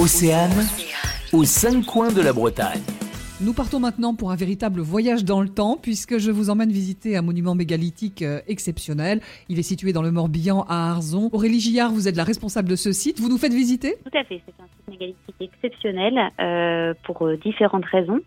Océane, aux cinq coins de la Bretagne. Nous partons maintenant pour un véritable voyage dans le temps, puisque je vous emmène visiter un monument mégalithique euh, exceptionnel. Il est situé dans le Morbihan à Arzon. Aurélie Gillard, vous êtes la responsable de ce site. Vous nous faites visiter? Tout à fait, c'est un site mégalithique exceptionnel euh, pour euh, différentes raisons,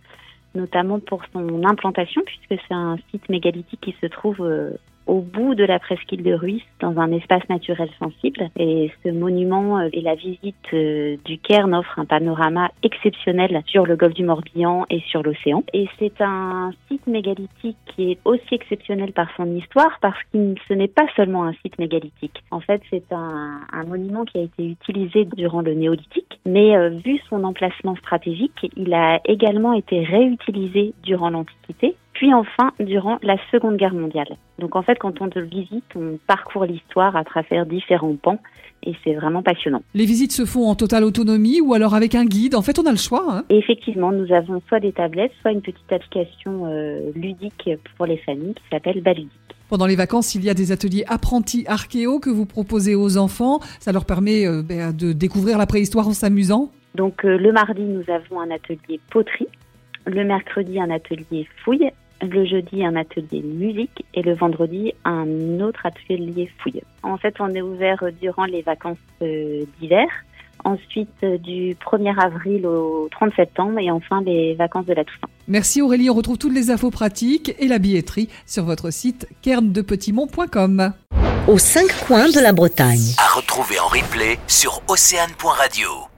notamment pour son implantation, puisque c'est un site mégalithique qui se trouve euh, au bout de la presqu'île de Ruisse, dans un espace naturel sensible. Et ce monument euh, et la visite euh, du Cairn offrent un panorama exceptionnel sur le golfe du Morbihan et sur l'océan. Et c'est un site mégalithique qui est aussi exceptionnel par son histoire, parce que ce n'est pas seulement un site mégalithique. En fait, c'est un, un monument qui a été utilisé durant le néolithique, mais euh, vu son emplacement stratégique, il a également été réutilisé durant l'Antiquité puis enfin durant la Seconde Guerre mondiale. Donc en fait, quand on le visite, on parcourt l'histoire à travers différents pans et c'est vraiment passionnant. Les visites se font en totale autonomie ou alors avec un guide? En fait, on a le choix. Hein et effectivement, nous avons soit des tablettes, soit une petite application euh, ludique pour les familles qui s'appelle Baludique. Pendant les vacances, il y a des ateliers apprentis archéo que vous proposez aux enfants. Ça leur permet euh, ben, de découvrir la préhistoire en s'amusant. Donc euh, le mardi, nous avons un atelier poterie. Le mercredi, un atelier fouille le jeudi un atelier musique et le vendredi un autre atelier fouille. En fait, on est ouvert durant les vacances euh, d'hiver, ensuite du 1er avril au 30 septembre et enfin les vacances de la Toussaint. Merci Aurélie, on retrouve toutes les infos pratiques et la billetterie sur votre site cairnedepetitmont.com. Aux cinq coins de la Bretagne. À retrouver en replay sur océane.radio.